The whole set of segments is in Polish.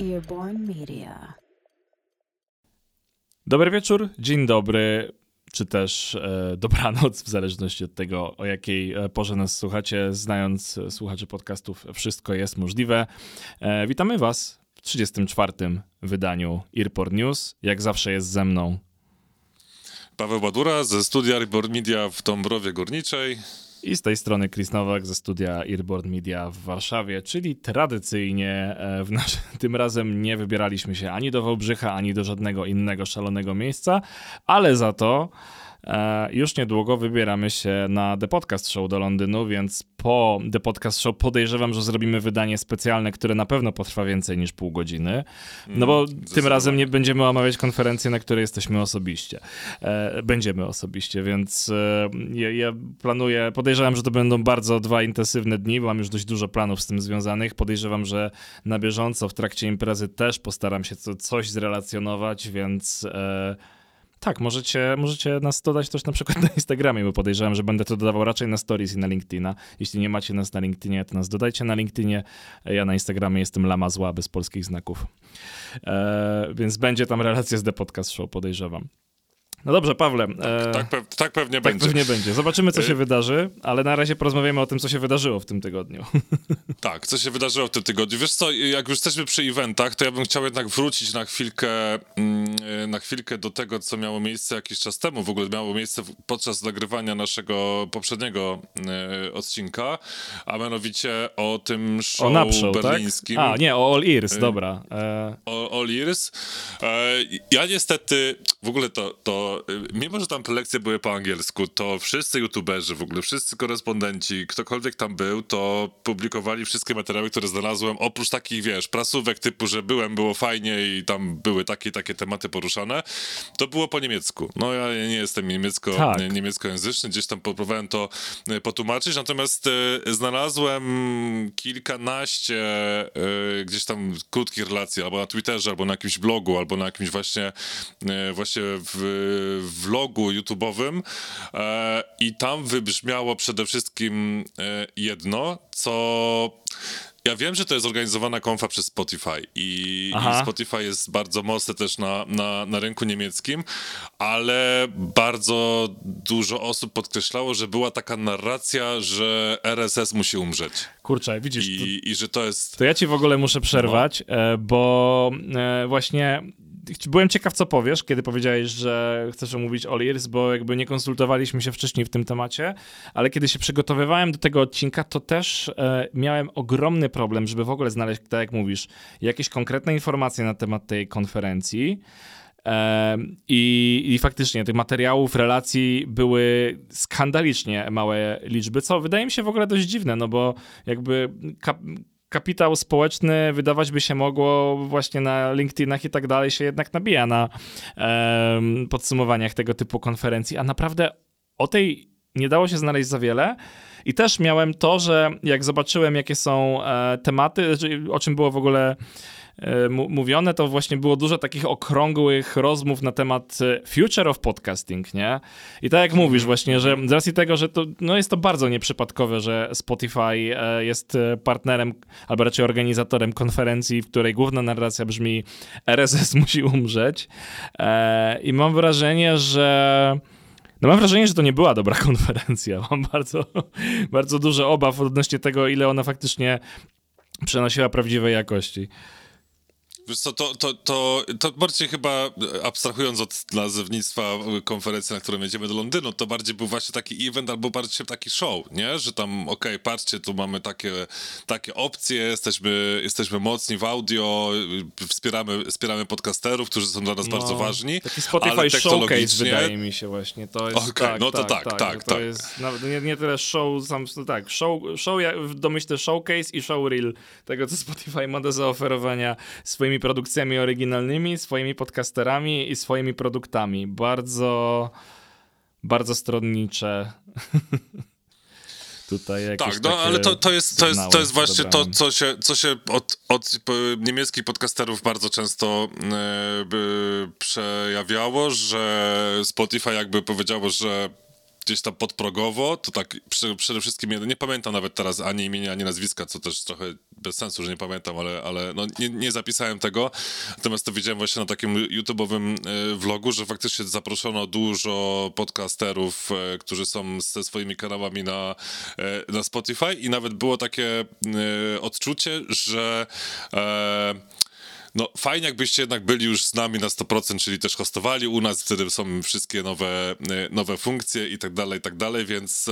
Earborn Media. Dobry wieczór, dzień dobry, czy też e, dobranoc, w zależności od tego, o jakiej e, porze nas słuchacie. Znając e, słuchaczy podcastów, wszystko jest możliwe. E, witamy Was w 34. wydaniu Earport News. Jak zawsze jest ze mną Paweł Badura ze studia Reborn Media w Dąbrowie Górniczej. I z tej strony Chris Nowak ze studia Earborn Media w Warszawie, czyli tradycyjnie e, w tym razem nie wybieraliśmy się ani do Wałbrzycha, ani do żadnego innego szalonego miejsca, ale za to już niedługo wybieramy się na The Podcast Show do Londynu, więc po The Podcast Show podejrzewam, że zrobimy wydanie specjalne, które na pewno potrwa więcej niż pół godziny, no bo tym zdecydowanie. razem nie będziemy omawiać konferencję, na której jesteśmy osobiście. E, będziemy osobiście, więc e, ja, ja planuję, podejrzewam, że to będą bardzo dwa intensywne dni, bo mam już dość dużo planów z tym związanych. Podejrzewam, że na bieżąco w trakcie imprezy też postaram się co, coś zrelacjonować, więc e, tak, możecie, możecie nas dodać też na przykład na Instagramie, bo podejrzewam, że będę to dodawał raczej na stories i na LinkedIna. Jeśli nie macie nas na LinkedInie, to nas dodajcie na LinkedInie. Ja na Instagramie jestem lama zła, bez polskich znaków. E, więc będzie tam relacja z The Podcast Show, podejrzewam. No dobrze, Pawle. e, Tak, tak pewnie tak będzie. pewnie będzie. Zobaczymy, co się E, wydarzy, ale na razie porozmawiamy o tym, co się wydarzyło w tym tygodniu. Tak, co się wydarzyło w tym tygodniu. Wiesz co, jak już jesteśmy przy eventach, to ja bym chciał jednak wrócić na chwilkę, mm, na chwilkę do tego, co miało miejsce jakiś czas temu. W ogóle miało miejsce podczas nagrywania naszego poprzedniego e, odcinka, a mianowicie o tym show O Napshow, tak? berlińskim. A, nie, o All Ears, dobra. E, o, All Ears. E, ja niestety, w ogóle to, to, e, mimo że tam te lekcje były po angielsku, to wszyscy youtuberzy, w ogóle wszyscy korespondenci, ktokolwiek tam był, to publikowali wszystkie materiały, które znalazłem, oprócz takich, wiesz, prasówek typu, że byłem, było fajnie i tam były takie takie tematy poruszane, to było po niemiecku. No ja nie jestem niemiecko, Tak. nie- niemieckojęzyczny, gdzieś tam próbowałem to e, potłumaczyć, natomiast e, znalazłem kilkanaście e, gdzieś tam krótkich relacji, albo na Twitterze, albo na jakimś blogu, albo na jakimś właśnie, e, właśnie w vlogu YouTube'owym e, i tam wybrzmiało przede wszystkim e, jedno, co... Ja wiem, że to jest organizowana konfa przez Spotify i, i Spotify jest bardzo mocny też na, na, na rynku niemieckim, ale bardzo dużo osób podkreślało, że była taka narracja, że RSS musi umrzeć. Kurczę, widzisz, to, i, i że to jest... to ja ci w ogóle muszę przerwać, e, bo właśnie byłem ciekaw, co powiesz, kiedy powiedziałeś, że chcesz omówić All Ears, bo jakby nie konsultowaliśmy się wcześniej w tym temacie, ale kiedy się przygotowywałem do tego odcinka, to też e, miałem ogromny problem, żeby w ogóle znaleźć, tak jak mówisz, jakieś konkretne informacje na temat tej konferencji. Em, I, I faktycznie tych materiałów, relacji były skandalicznie małe liczby, co wydaje mi się w ogóle dość dziwne, no bo jakby kapitał społeczny wydawać by się mogło właśnie na LinkedInach i tak dalej się jednak nabija na podsumowaniach tego typu konferencji, a naprawdę o tej nie dało się znaleźć za wiele. I też miałem to, że jak zobaczyłem, jakie są e, tematy, znaczy, o czym było w ogóle mówione, to właśnie było dużo takich okrągłych rozmów na temat e, future of podcasting, nie? I tak jak mówisz właśnie, że z racji tego, że to no jest to bardzo nieprzypadkowe, że Spotify e, jest e, partnerem, albo raczej organizatorem konferencji, w której główna narracja brzmi RSS musi umrzeć. E, I mam wrażenie, że no mam wrażenie, że to nie była dobra konferencja. Mam bardzo, bardzo dużo obaw odnośnie tego, ile ona faktycznie przenosiła prawdziwej jakości. Wiesz co, to, to, to, to bardziej chyba abstrahując od nazewnictwa konferencji, na którą jedziemy do Londynu, to bardziej był właśnie taki event albo bardziej taki show, nie? Że tam, okej, patrzcie, tu mamy takie, takie opcje, jesteśmy, jesteśmy mocni w audio, wspieramy, wspieramy podcasterów, którzy są dla nas bardzo ważni. Taki Spotify ale Showcase technologicznie- wydaje mi się właśnie. To jest, Okej, tak, no to tak, tak, tak, że To tak. jest nawet nie, nie tyle show, sam, no tak, show, show ja w domyśle showcase i showreel tego, co Spotify ma do zaoferowania swoimi produkcjami oryginalnymi, swoimi podcasterami i swoimi produktami. Bardzo, bardzo stronnicze. Tutaj jakieś Tak, no ale to, to, jest, to, jest, to jest właśnie to, co się, co się od, od niemieckich podcasterów bardzo często e, przejawiało, że Spotify jakby powiedziało, że gdzieś tam podprogowo, to tak przede wszystkim, nie pamiętam nawet teraz ani imienia, ani nazwiska, co też trochę bez sensu, że nie pamiętam, ale, ale no, nie, nie zapisałem tego. Natomiast to widziałem właśnie na takim YouTube'owym e, vlogu, że faktycznie zaproszono dużo podcasterów, e, którzy są ze swoimi kanałami na, e, na Spotify i nawet było takie odczucie, że no fajnie jakbyście jednak byli już z nami na 100%, czyli też hostowali u nas, wtedy są wszystkie nowe, nowe funkcje i tak dalej, i tak dalej, więc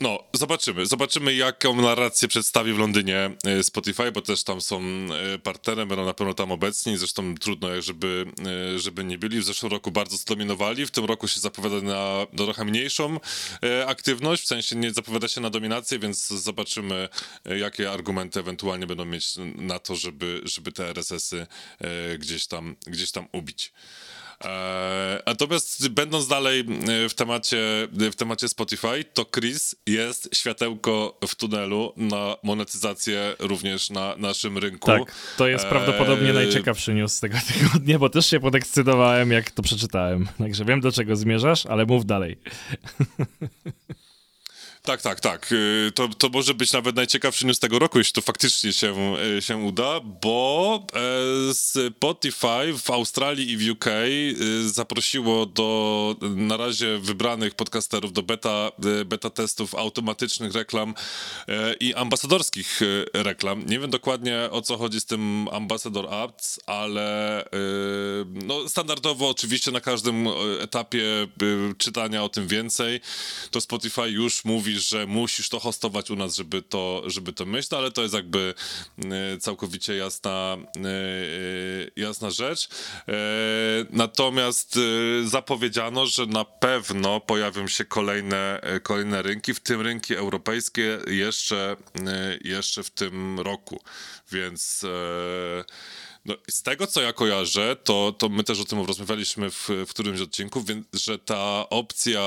no, zobaczymy. Zobaczymy, jaką narrację przedstawi w Londynie e, Spotify, bo też tam są e, partnerem, będą na pewno tam obecni. Zresztą trudno, żeby, e, żeby nie byli. W zeszłym roku bardzo zdominowali. W tym roku się zapowiada na trochę mniejszą aktywność, w sensie nie zapowiada się na dominację, więc zobaczymy, jakie argumenty ewentualnie będą mieć na to, żeby, żeby te RSS-y gdzieś tam, gdzieś tam ubić. E, natomiast będąc dalej e, w temacie, w temacie Spotify, to Chris jest światełko w tunelu na monetyzację również na naszym rynku. Tak, to jest e... prawdopodobnie najciekawszy news z tego tygodnia, bo też się podekscytowałem, jak to przeczytałem. Także wiem, do czego zmierzasz, ale mów dalej. Tak, tak, tak. Y, to, to może być nawet najciekawszy news tego roku, jeśli to faktycznie się, y, się uda, bo e, Spotify w Australii i w UK y, zaprosiło do na razie wybranych podcasterów do beta, beta testów automatycznych reklam e, i ambasadorskich reklam. Nie wiem dokładnie o co chodzi z tym Ambassador Ads, ale no, standardowo oczywiście na każdym etapie czytania o tym więcej, to Spotify już mówi, że musisz to hostować u nas, żeby to, żeby to myśleć, ale to jest jakby e, całkowicie jasna, e, e, jasna rzecz. Natomiast zapowiedziano, że na pewno pojawią się kolejne, kolejne rynki, w tym rynki europejskie jeszcze, jeszcze w tym roku. Więc no, z tego, co ja kojarzę, to, to my też o tym rozmawialiśmy w, w którymś odcinku, więc, że ta opcja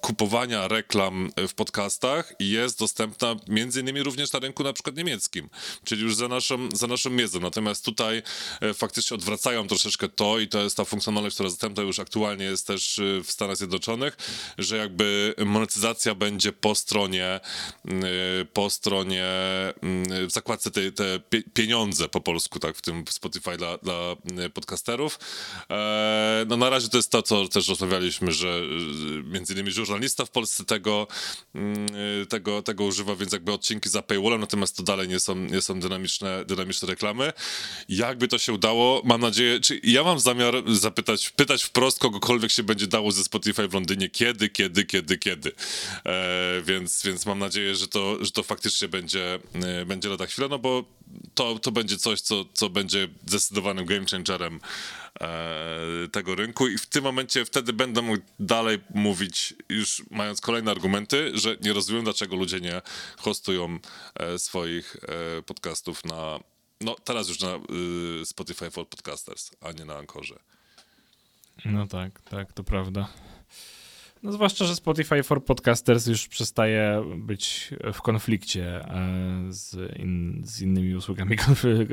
kupowania reklam w podcastach jest dostępna między innymi również na rynku na przykład niemieckim, czyli już za naszą, za naszą miedzą. Natomiast tutaj e, faktycznie odwracają troszeczkę to i to jest ta funkcjonalność, która dostępna już aktualnie jest też e, w Stanach Zjednoczonych, że jakby monetyzacja będzie po stronie e, po stronie w zakładce te, te pieniądze po polsku, tak, w tym Spotify Spotify dla, dla y, podcasterów. E, no na razie to jest to, co też rozmawialiśmy, że y, między innymi żurnalista w Polsce tego, mm, y, tego, tego używa, więc jakby odcinki za paywallem, natomiast to dalej nie są, nie są dynamiczne, dynamiczne reklamy. Jakby to się udało, mam nadzieję, czy ja mam zamiar zapytać, pytać wprost kogokolwiek się będzie dało ze Spotify w Londynie, kiedy, kiedy, kiedy, kiedy. E, więc, więc mam nadzieję, że to, że to faktycznie będzie, będzie lada chwila, no bo to, to będzie coś, co, co będzie zdecydowanym game changerem e, tego rynku i w tym momencie wtedy będę mógł dalej mówić, już mając kolejne argumenty, że nie rozumiem, dlaczego ludzie nie hostują e, swoich e, podcastów na, no teraz już na y, Spotify for Podcasters, a nie na Ankorze. No tak, tak, to prawda. No zwłaszcza, że Spotify for Podcasters już przestaje być w konflikcie e, z, in, z innymi usługami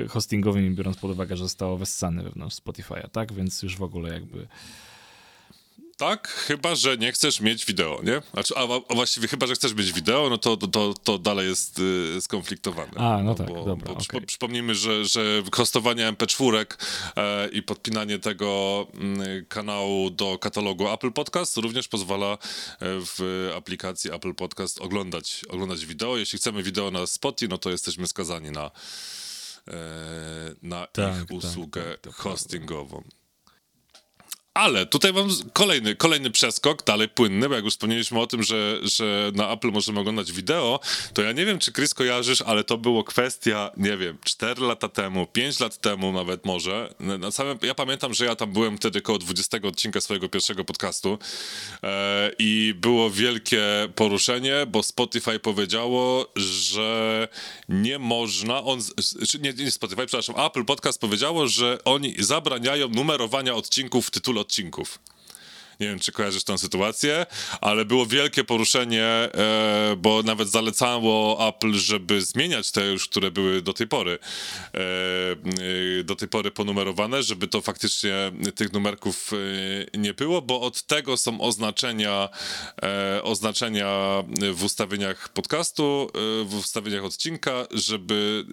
hostingowymi, biorąc pod uwagę, że zostało wessane wewnątrz Spotify'a, tak? Więc już w ogóle jakby tak, chyba, że nie chcesz mieć wideo, nie? Znaczy, a, a właściwie chyba, że chcesz mieć wideo, no to, to, to dalej jest y, skonfliktowane. A, no, no tak, bo, dobra, bo okay. Przypomnijmy, że, że hostowanie MP4 e, i podpinanie tego y, kanału do katalogu Apple Podcast również pozwala e, w aplikacji Apple Podcast oglądać, oglądać wideo. Jeśli chcemy wideo na Spotify, no to jesteśmy skazani na, e, na tak, ich tak, usługę tak, tak, hostingową. Ale tutaj mam kolejny, kolejny przeskok, dalej płynny, bo jak już wspomnieliśmy o tym, że, że na Apple możemy oglądać wideo, to ja nie wiem, czy Chris kojarzysz, ale to było kwestia, nie wiem, 4 lata temu, 5 lat temu nawet może. Na samym, ja pamiętam, że ja tam byłem wtedy koło 20 odcinka swojego pierwszego podcastu e, i było wielkie poruszenie, bo Spotify powiedziało, że nie można, on, nie, nie Spotify, przepraszam, Apple Podcast powiedziało, że oni zabraniają numerowania odcinków w tytule odcinków. Nie wiem, czy kojarzysz tę sytuację, ale było wielkie poruszenie, e, bo nawet zalecało Apple, żeby zmieniać te już, które były do tej pory e, e, do tej pory ponumerowane, żeby to faktycznie tych numerków nie było, bo od tego są oznaczenia oznaczenia w ustawieniach podcastu, w ustawieniach odcinka, żeby,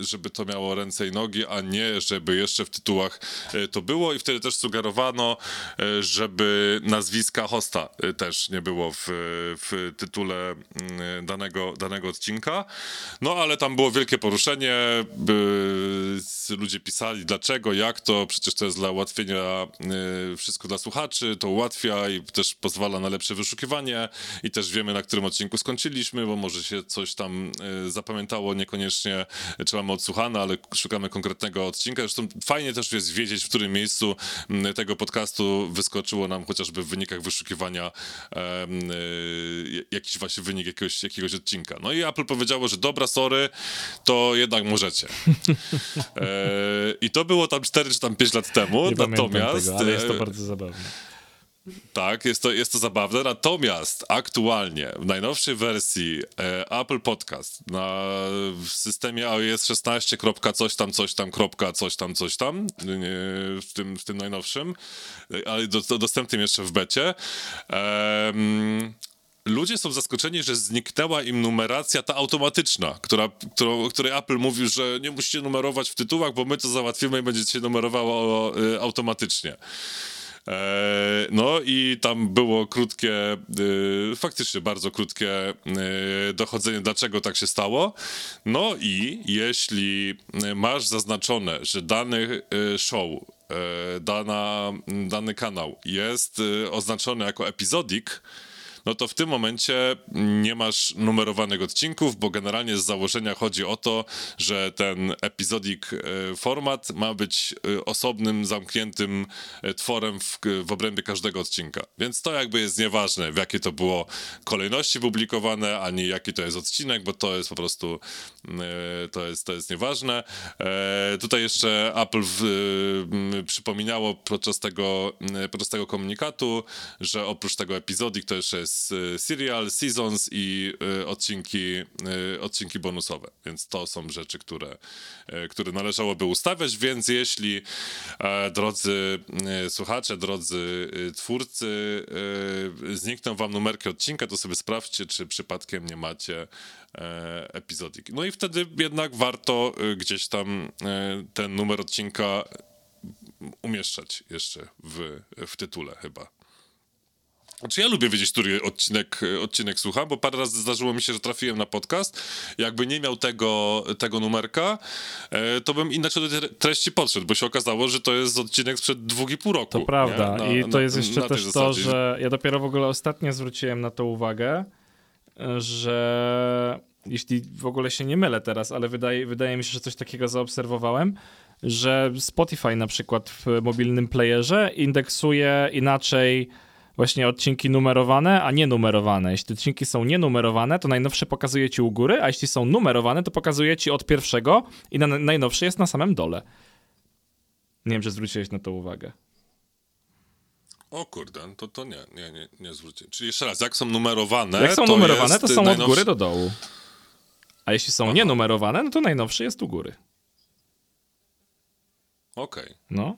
żeby to miało ręce i nogi, a nie żeby jeszcze w tytułach to było i wtedy też sugerowano, e, żeby nazwiska hosta e, też nie było w, w tytule mm, danego, danego odcinka. No ale tam było wielkie poruszenie, ludzie pisali dlaczego, jak to, przecież to jest dla ułatwienia y, wszystko dla słuchaczy, to ułatwia i też pozwala na lepsze wyszukiwanie i też wiemy na którym odcinku skończyliśmy, bo może się coś tam y, zapamiętało, niekoniecznie czy mamy odsłuchane, ale szukamy konkretnego odcinka. Zresztą fajnie też jest wiedzieć, w którym miejscu y, tego podcastu wyskoczyło nam chociażby w wynikach wyszukiwania y, jakiś właśnie wynik jakiegoś, jakiegoś odcinka. No i Apple powiedziało, że dobra, sorry, to jednak możecie. e, I to było tam 4 czy tam 5 lat temu, Nie natomiast... Tego, ale jest to e, bardzo zabawne. Tak, jest to, jest to zabawne. Natomiast aktualnie w najnowszej wersji e, Apple Podcast na w systemie iOS 16. kropka coś tam, coś tam, kropka coś tam, coś tam, e, w tym, w tym najnowszym, e, ale do, do, dostępnym jeszcze w becie. em, Ludzie są zaskoczeni, że zniknęła im numeracja ta automatyczna, która, którą, której Apple mówił, że nie musicie numerować w tytułach, bo my to załatwimy i będziecie się numerowało e, automatycznie. E, No i tam było krótkie, y, faktycznie bardzo krótkie y, dochodzenie, dlaczego tak się stało. No i jeśli masz zaznaczone, że dany show, dana, dany kanał jest oznaczony jako epizodik, no to w tym momencie nie masz numerowanych odcinków, bo generalnie z założenia chodzi o to, że ten epizodik e, format ma być e, osobnym, zamkniętym e, tworem w, w obrębie każdego odcinka. Więc to jakby jest nieważne, w jakiej to było kolejności publikowane, ani jaki to jest odcinek, bo to jest po prostu to jest, to jest nieważne. Tutaj jeszcze Apple w, przypominało podczas tego, podczas tego komunikatu, że oprócz tego epizodik to jeszcze jest e, serial, seasons i e, odcinki, e, odcinki bonusowe. Więc to są rzeczy, które, e, które należałoby ustawiać, więc jeśli drodzy słuchacze, drodzy twórcy, znikną wam numerki odcinka, to sobie sprawdźcie, czy przypadkiem nie macie epizodik. No i wtedy jednak warto gdzieś tam ten numer odcinka umieszczać jeszcze w, w tytule chyba. Znaczy ja lubię wiedzieć, który odcinek, odcinek słucham, bo parę razy zdarzyło mi się, że trafiłem na podcast. Jakby nie miał tego, tego numerka, e, to bym inaczej do treści podszedł, bo się okazało, że to jest odcinek sprzed dwóch i pół roku. To prawda. Na- I to na- jest jeszcze na też to, że ja dopiero w ogóle ostatnio zwróciłem na to uwagę, że jeśli w ogóle się nie mylę teraz, ale wydaje, wydaje mi się, że coś takiego zaobserwowałem, że Spotify na przykład w mobilnym playerze indeksuje inaczej właśnie odcinki numerowane, a nie numerowane. Jeśli odcinki są nienumerowane, to najnowsze pokazuje ci u góry, a jeśli są numerowane, to pokazuje ci od pierwszego i na, najnowszy jest na samym dole. Nie wiem, czy zwróciłeś na to uwagę. O kurde, to, to nie, nie, nie, nie zwróciłem. Czyli jeszcze raz, jak są numerowane, Jak są to numerowane, jest to są od najnowszy- góry do dołu. A jeśli są nienumerowane, no to najnowszy jest u góry. Okej. No.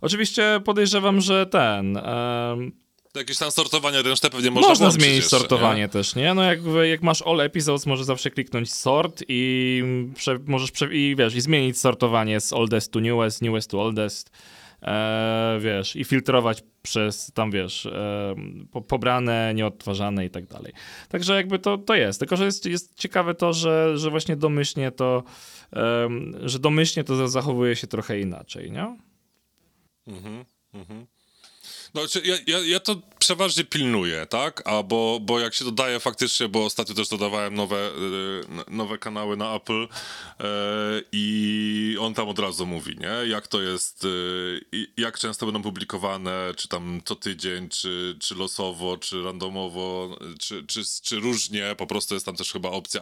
Oczywiście podejrzewam, że ten. To Jakieś tam sortowanie ręczne pewnie można, można zmienić jeszcze, sortowanie Nie? też, nie? No jak, jak masz all episodes, możesz zawsze kliknąć sort i prze, możesz prze, i wiesz, i zmienić sortowanie z oldest to newest, newest to oldest. E, wiesz, i filtrować przez tam, wiesz, e, po, pobrane, nieodtwarzane i tak dalej. Także jakby to, to jest. Tylko, że jest, jest ciekawe to, że, że właśnie domyślnie to, em, że domyślnie to zachowuje się trochę inaczej, nie? Mm-hmm. Mm-hmm. No, czy ja, ja, ja to przeważnie pilnuję, tak? A bo, bo jak się dodaje faktycznie, bo ostatnio też dodawałem nowe, y, nowe kanały na Apple y, i on tam od razu mówi, nie? Jak to jest, y, jak często będą publikowane, czy tam co tydzień, czy, czy losowo, czy randomowo, czy, czy, czy różnie, po prostu jest tam też chyba opcja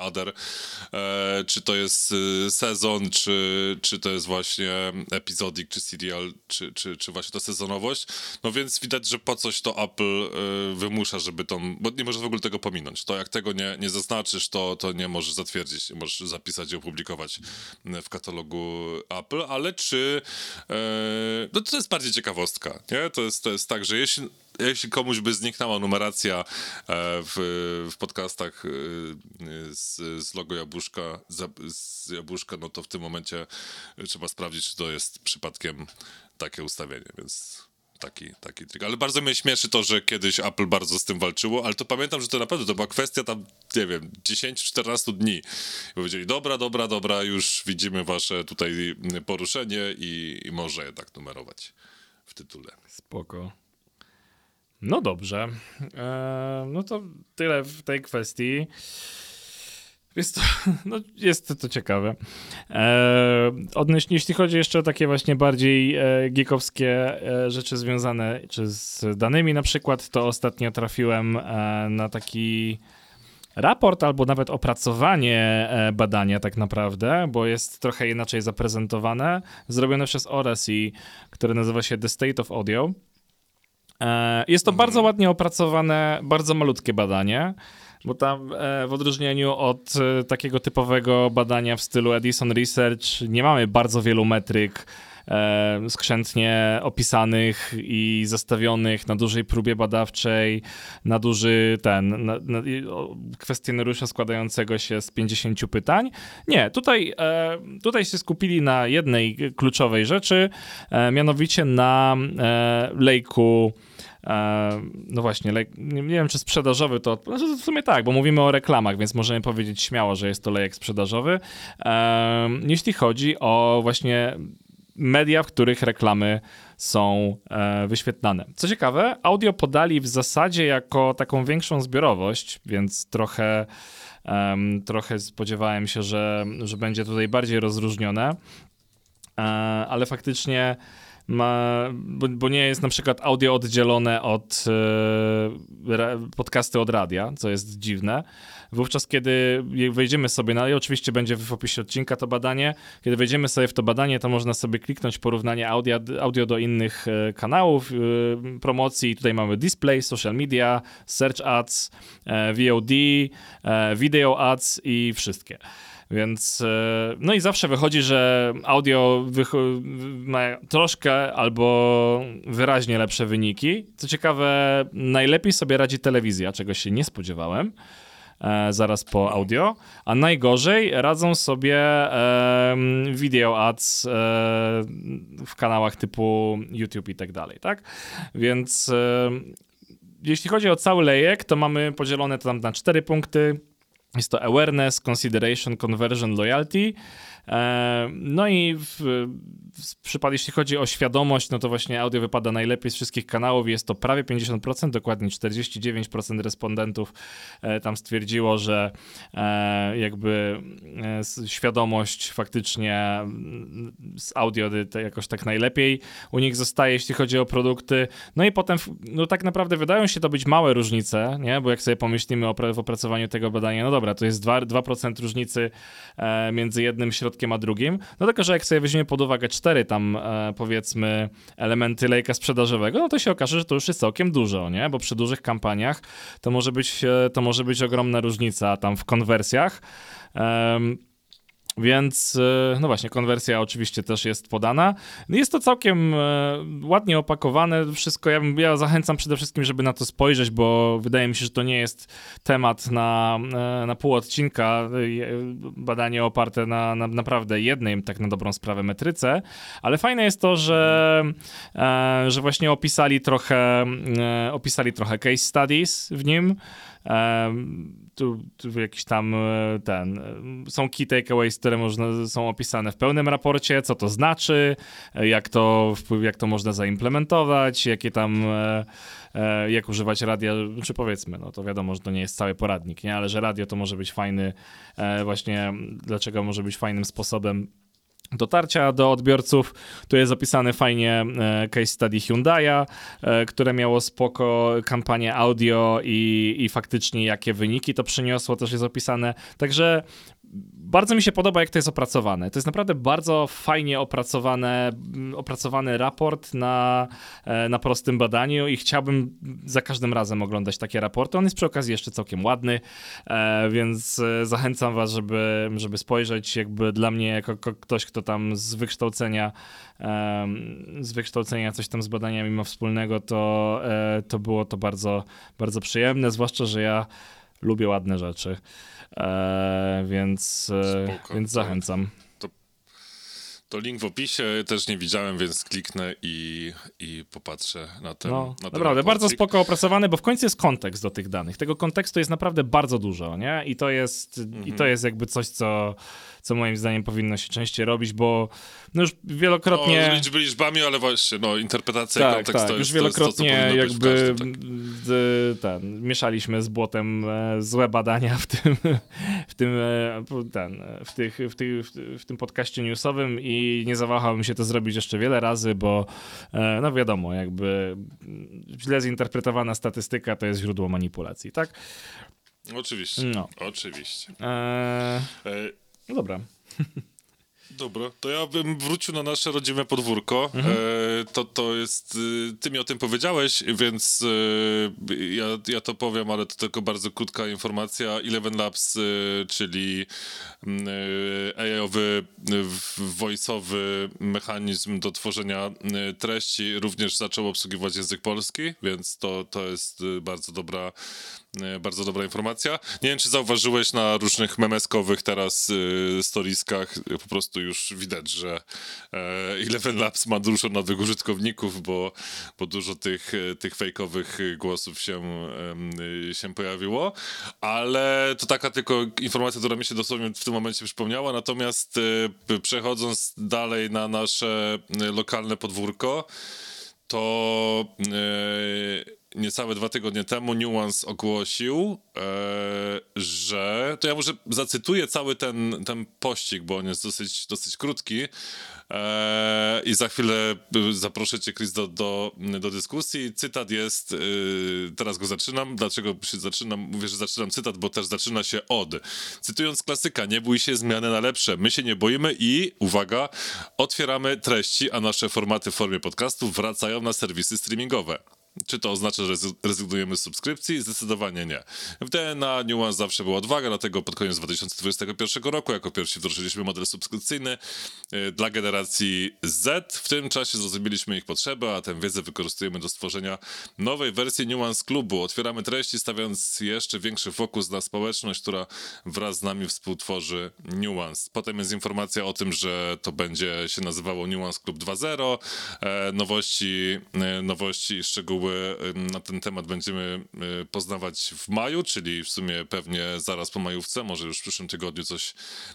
e, czy to jest sezon, czy, czy to jest właśnie epizodik, czy serial, czy, czy, czy właśnie ta sezonowość. No więc widać, że po coś to Apple y, wymusza, żeby to, bo nie możesz w ogóle tego pominąć. To jak tego nie, nie zaznaczysz, to, to nie możesz zatwierdzić, nie możesz zapisać i opublikować w katalogu Apple, ale czy, y, no to jest bardziej ciekawostka, nie? To jest, to jest tak, że jeśli jeśli komuś by zniknęła numeracja e, w, w podcastach z, z logo jabłuszka, z jabłuszka, no to w tym momencie trzeba sprawdzić, czy to jest przypadkiem takie ustawienie, więc taki, taki trik. Ale bardzo mnie śmieszy to, że kiedyś Apple bardzo z tym walczyło, ale to pamiętam, że to naprawdę to była kwestia tam, nie wiem, 10-14 dni. I powiedzieli, dobra, dobra, dobra, już widzimy wasze tutaj poruszenie i, i może jednak numerować w tytule. Spoko. No dobrze. E, no to tyle w tej kwestii. Jest to, no jest to ciekawe. E, odnośnie, jeśli chodzi jeszcze o takie właśnie bardziej e, geekowskie e, rzeczy związane czy z danymi na przykład, to ostatnio trafiłem e, na taki raport albo nawet opracowanie e, badania tak naprawdę, bo jest trochę inaczej zaprezentowane, zrobione przez ORSI, które nazywa się The State of Audio. E, jest to bardzo ładnie opracowane, bardzo malutkie badanie, bo tam e, w odróżnieniu od e, takiego typowego badania w stylu Edison Research nie mamy bardzo wielu metryk skrzętnie opisanych i zestawionych na dużej próbie badawczej, na duży ten, na, na kwestionariusza składającego się z 50 pytań. Nie, tutaj, tutaj się skupili na jednej kluczowej rzeczy, mianowicie na lejku no właśnie, nie, wiem czy sprzedażowy to, znaczy w sumie tak, bo mówimy o reklamach, więc możemy powiedzieć śmiało, że jest to lejek sprzedażowy. Jeśli chodzi o właśnie media, w których reklamy są e, wyświetlane. Co ciekawe, audio podali w zasadzie jako taką większą zbiorowość, więc trochę, trochę spodziewałem się, że, że będzie tutaj bardziej rozróżnione, e, ale faktycznie ma, bo, bo, nie jest na przykład audio oddzielone od e, podcasty od radia, co jest dziwne. Wówczas, kiedy wejdziemy sobie na, i oczywiście będzie w opisie odcinka to badanie, kiedy wejdziemy sobie w to badanie, to można sobie kliknąć porównanie audio, audio do innych e, kanałów e, promocji. Tutaj mamy display, social media, search ads, e, VOD, video ads i wszystkie. Więc no i zawsze wychodzi, że audio ma troszkę albo wyraźnie lepsze wyniki. Co ciekawe, najlepiej sobie radzi telewizja, czego się nie spodziewałem. E, zaraz po audio, a najgorzej radzą sobie e, video ads e, w kanałach typu YouTube i tak dalej, tak? Więc jeśli chodzi o cały lejek, to mamy podzielone to tam na cztery punkty. Jest to awareness, consideration, conversion, loyalty. E, no i w, w przypadku, jeśli chodzi o świadomość, no to właśnie audio wypada najlepiej z wszystkich kanałów. Jest to prawie 50%, dokładnie 49% respondentów e, tam stwierdziło, że e, jakby świadomość faktycznie z audio jakoś tak najlepiej u nich zostaje, jeśli chodzi o produkty. No i potem, no tak naprawdę wydają się to być małe różnice, nie? Bo jak sobie pomyślimy o, w opracowaniu tego badania, no dobra, to jest 2%, 2% różnicy między jednym środkiem środkiem a drugim. No tylko, że jak sobie weźmiemy pod uwagę cztery tam e, powiedzmy elementy lejka sprzedażowego, no to się okaże, że to już jest całkiem dużo, nie? Bo przy dużych kampaniach to może być, e, to może być ogromna różnica tam w konwersjach. Więc e, no właśnie, konwersja oczywiście też jest podana. Jest to całkiem e, ładnie opakowane wszystko. Ja, ja zachęcam przede wszystkim, żeby na to spojrzeć, bo wydaje mi się, że to nie jest temat na, e, na pół odcinka. Badanie oparte na, na naprawdę jednej, tak na dobrą sprawę, metryce. Ale fajne jest to, że, że właśnie opisali trochę, opisali trochę case studies w nim tu, tu jakiś tam e, ten, e, są key takeaways, które można, są opisane w pełnym raporcie, co to znaczy, e, jak to, jak to można zaimplementować, jakie tam, jak używać radia, czy powiedzmy, no to wiadomo, że to nie jest cały poradnik, nie, ale że radio to może być fajny, właśnie dlaczego może być fajnym sposobem dotarcia do odbiorców. Tu jest opisany fajnie e, case study Hyundai'a, e, które miało spoko kampanię audio i, i faktycznie jakie wyniki to przyniosło, też jest opisane. Także bardzo mi się podoba, jak to jest opracowane. To jest naprawdę bardzo fajnie opracowane, opracowany raport na, e, na prostym badaniu i chciałbym za każdym razem oglądać takie raporty. On jest przy okazji jeszcze całkiem ładny, e, więc e, zachęcam was, żeby, żeby spojrzeć. Jakby dla mnie, jako ktoś, kto tam z wykształcenia z wykształcenia coś tam z badaniami ma wspólnego, to, to było to bardzo, bardzo przyjemne, zwłaszcza, że ja lubię ładne rzeczy. E, więc, e, więc zachęcam. To, to, link w opisie, też nie widziałem, więc kliknę i, i popatrzę na ten. No, na ten naprawdę, bardzo spoko opracowany, bo w końcu jest kontekst do tych danych. Tego kontekstu jest naprawdę bardzo dużo, nie? I to jest, mhm. i to mhm. jest jakby coś, co co moim zdaniem powinno się częściej robić, bo no już wielokrotnie... No, liczby liczbami, ale właśnie, no, interpretacja tak, i kontekst tak, to już wielokrotnie to jest to, jakby tak. ten, mieszaliśmy z błotem e, złe badania w tym, w tym, e, ten, w, tych, w, tych, w tym podcaście newsowym i nie zawahałem się to zrobić jeszcze wiele razy, bo e, no wiadomo, jakby źle zinterpretowana statystyka to jest źródło manipulacji, tak? Oczywiście, no. oczywiście. Eee... No dobra. Dobra, to ja bym wrócił na nasze rodzime podwórko. Mhm. E, to, to jest, y, ty mi o tym powiedziałeś, więc e, ja, ja to powiem, ale to tylko bardzo krótka informacja. Eleven Labs, e, czyli mm, AI-owy, voice'owy mechanizm do tworzenia treści również zaczął obsługiwać język polski, więc to, to jest bardzo dobra bardzo dobra informacja. Nie wiem, czy zauważyłeś na różnych memeskowych teraz y, storiskach, po prostu już widać, że e, Eleven Labs ma dużo nowych użytkowników, bo, bo dużo tych, tych fejkowych głosów się, się pojawiło, ale to taka tylko informacja, która mi się dosłownie w tym momencie przypomniała, natomiast przechodząc dalej na nasze lokalne podwórko, to niecałe dwa tygodnie temu Nuance ogłosił, e, że to ja może zacytuję cały ten, ten pościg, bo on jest dosyć, dosyć krótki e, i za chwilę zaproszę cię, Chris, do, do, do dyskusji. Cytat jest, e, teraz go zaczynam. Dlaczego się zaczynam? Mówię, że zaczynam cytat, bo też zaczyna się od. Cytując klasyka, nie bój się zmiany na lepsze. My się nie boimy i, uwaga, otwieramy treści, a nasze formaty w formie podcastów wracają na serwisy streamingowe. Czy to oznacza, że rezygnujemy z subskrypcji? Zdecydowanie nie. W DNA Nuance zawsze była odwaga, dlatego pod koniec 2021 roku jako pierwsi wdrożyliśmy model subskrypcyjny y, dla generacji Z. W tym czasie zrozumieliśmy ich potrzeby, a tę wiedzę wykorzystujemy do stworzenia nowej wersji Nuance Klubu. Otwieramy treści, stawiając jeszcze większy fokus na społeczność, która wraz z nami współtworzy Nuance. Potem jest informacja o tym, że to będzie się nazywało Nuance Club 2.0. E, nowości, e, nowości i szczegóły szczegóły na ten temat będziemy poznawać w maju, czyli w sumie pewnie zaraz po majówce, może już w przyszłym tygodniu coś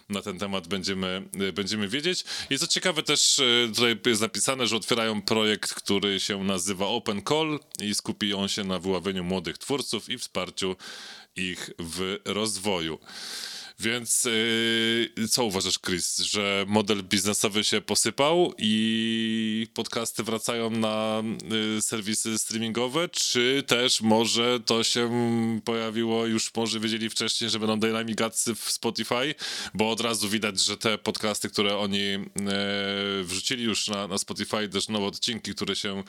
na ten temat będziemy, y, będziemy wiedzieć. I co ciekawe też y, tutaj jest napisane, że otwierają projekt, który się nazywa Open Call i skupi on się na wyławieniu młodych twórców i wsparciu ich w rozwoju. Więc yy, co uważasz, Chris, że model biznesowy się posypał i podcasty wracają na yy, serwisy streamingowe, czy też może to się pojawiło, już może wiedzieli wcześniej, że będą dynamigacy w Spotify, bo od razu widać, że te podcasty, które oni yy, wrzucili już na, na Spotify, też nowe odcinki, które się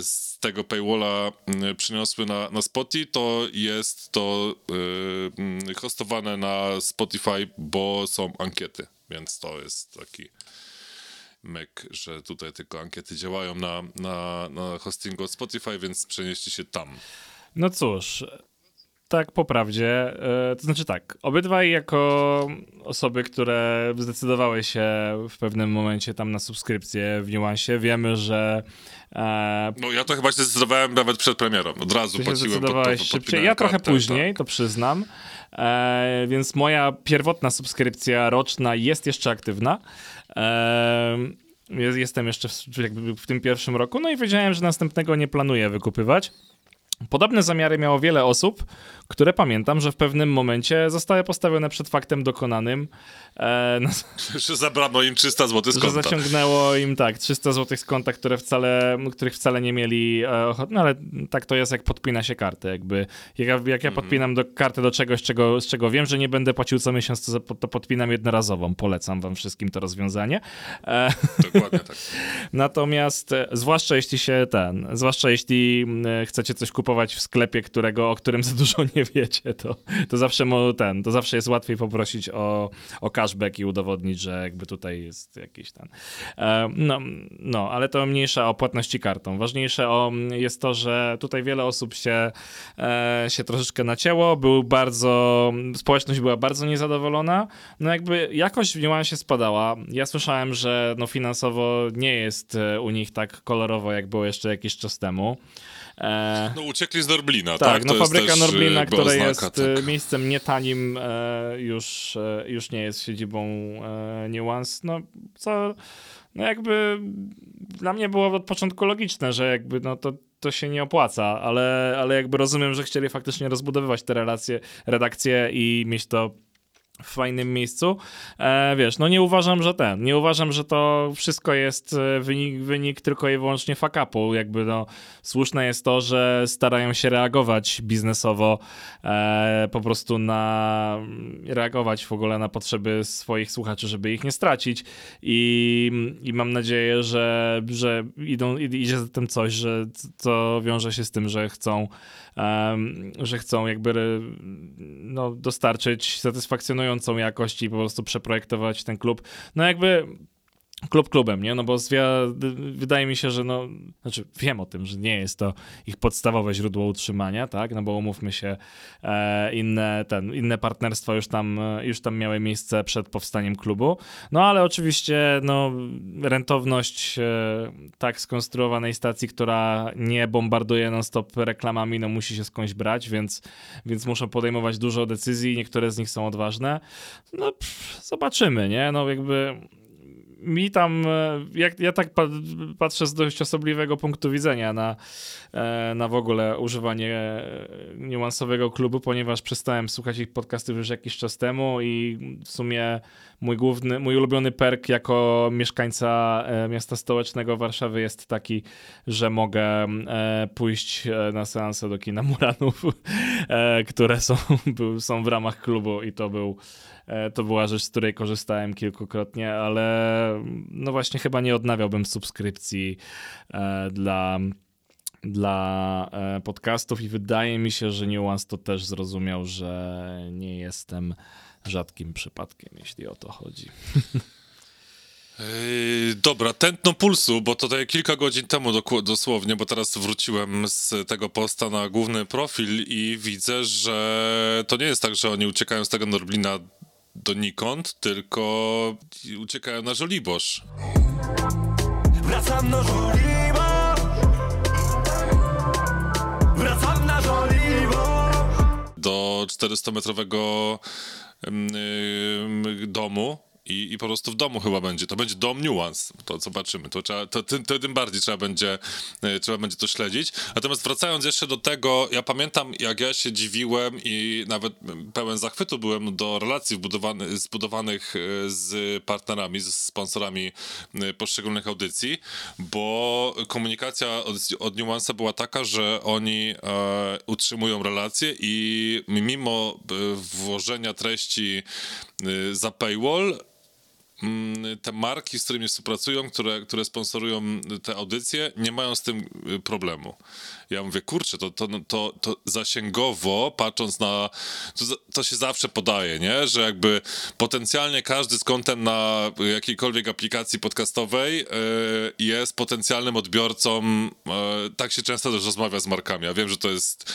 z tego paywalla yy, przyniosły na, na Spotify, to jest to yy, hostowane na Spotify, bo są ankiety, więc to jest taki myk, że tutaj tylko ankiety działają na, na, na hostingu od Spotify, więc przenieście się tam. No cóż, tak po prawdzie. E, to znaczy tak, obydwaj jako osoby, które zdecydowały się w pewnym momencie tam na subskrypcję w niuansie, wiemy, że e, no ja to chyba się zdecydowałem nawet przed premierą. Od razu płaciłem pod, pod, pod, szybciej. Ja trochę później, tak. to przyznam. E, więc moja pierwotna subskrypcja roczna jest jeszcze aktywna. E, jestem jeszcze w, w tym pierwszym roku, no i wiedziałem, że następnego nie planuję wykupywać. Podobne zamiary miało wiele osób, które pamiętam, że w pewnym momencie zostały postawione przed faktem dokonanym. E, no, że zabrano im 300 zł z konta. Że zaciągnęło im, tak, 300 zł z konta, które wcale, których wcale nie mieli e, ochoty. No ale tak to jest, jak podpina się kartę. Jakby, jak, jak ja mhm. podpinam do, kartę do czegoś, czego, z czego wiem, że nie będę płacił co miesiąc, to, to podpinam jednorazową. Polecam wam wszystkim to rozwiązanie. E, Dokładnie tak. Natomiast, e, zwłaszcza jeśli się ten, zwłaszcza jeśli chcecie coś kupować w sklepie, którego, o którym za dużo nie wiecie, to, to zawsze mo, ten, to zawsze jest łatwiej poprosić o, o cashback i udowodnić, że jakby tutaj jest jakiś ten. E, no, no, ale to mniejsza o płatności kartą. Ważniejsze o, jest to, że tutaj wiele osób się, e, się troszeczkę nacięło, był bardzo, społeczność była bardzo niezadowolona, no jakby jakość w niuansie spadała. Ja słyszałem, że no finansowo nie jest e, u nich tak kolorowo, jak było jeszcze jakiś czas temu. E... No uciekli z Norblina, tak? tak? no fabryka też, Norblina, e, która jest tak. E, miejscem nietanim, e, już, e, już nie jest siedzibą e, Nuance, no co no jakby dla mnie było od początku logiczne, że jakby no to to się nie opłaca, ale, ale jakby rozumiem, że chcieli faktycznie rozbudowywać te relacje, redakcje i mieć to w fajnym miejscu. E, wiesz, no nie uważam, że ten, nie uważam, że to wszystko jest e, wynik, wynik tylko i wyłącznie fuck-upu. Jakby no, słuszne jest to, że starają się reagować biznesowo, e, po prostu na, reagować w ogóle na potrzeby swoich słuchaczy, żeby ich nie stracić i, i mam nadzieję, że, że idą, idzie za tym coś, że to wiąże się z tym, że chcą że chcą jakby no, dostarczyć satysfakcjonującą jakość i po prostu przeprojektować ten klub. No jakby klub klubem, nie? No bo wydaje mi się, że no, znaczy wiem o tym, że nie jest to ich podstawowe źródło utrzymania, tak? No bo umówmy się, e, inne, ten, inne partnerstwa już tam, już tam miały miejsce przed powstaniem klubu. No ale oczywiście, no, rentowność e, tak skonstruowanej stacji, która nie bombarduje non-stop reklamami, no musi się skądś brać, więc, więc muszą podejmować dużo decyzji, niektóre z nich są odważne. No, pff, zobaczymy, nie? No jakby mi tam, e, jak, ja tak patrzę z dość osobliwego punktu widzenia na, e, na w ogóle używanie e, niuansowego klubu, ponieważ przestałem słuchać ich podcastów już jakiś czas temu i w sumie mój główny, mój ulubiony perk jako mieszkańca miasta stołecznego Warszawy jest taki, że mogę pójść na seanse do kina Muranów, które są, są w ramach klubu i to był to była rzecz, z której korzystałem kilkukrotnie, ale no właśnie chyba nie odnawiałbym subskrypcji e, dla dla e, podcastów i wydaje mi się, że Nuance to też zrozumiał, że nie jestem rzadkim przypadkiem, jeśli o to chodzi. dobra, tętno pulsu, bo tutaj kilka godzin temu dosłownie, bo teraz wróciłem z tego posta na główny profil i widzę, że to nie jest tak, że oni uciekają z tego Norblina donikąd, tylko uciekają na Żoliborz. Wracam na Żoliborz! Wracam na Żoliborz! Do 400-metrowego domu i, i po prostu w domu chyba będzie. To będzie dom Nuance, to zobaczymy. To, trzeba, to, tym, to tym bardziej trzeba będzie, e, trzeba będzie to śledzić. Natomiast wracając jeszcze do tego, ja pamiętam jak ja się dziwiłem i nawet pełen zachwytu byłem do relacji wbudowany, zbudowanych e, z partnerami, z sponsorami e, poszczególnych audycji, bo komunikacja od, od Nuance'a była taka, że oni utrzymują relacje i mimo włożenia treści za paywall te marki, z którymi współpracują, które, które sponsorują te audycje, nie mają z tym y, problemu. Ja mówię, kurczę, to, to, to, to zasięgowo, patrząc na. To, to się zawsze podaje, nie? Że jakby potencjalnie każdy z kontem na jakiejkolwiek aplikacji podcastowej y, jest potencjalnym odbiorcą. Y, tak się często też rozmawia z markami. Ja wiem, że to jest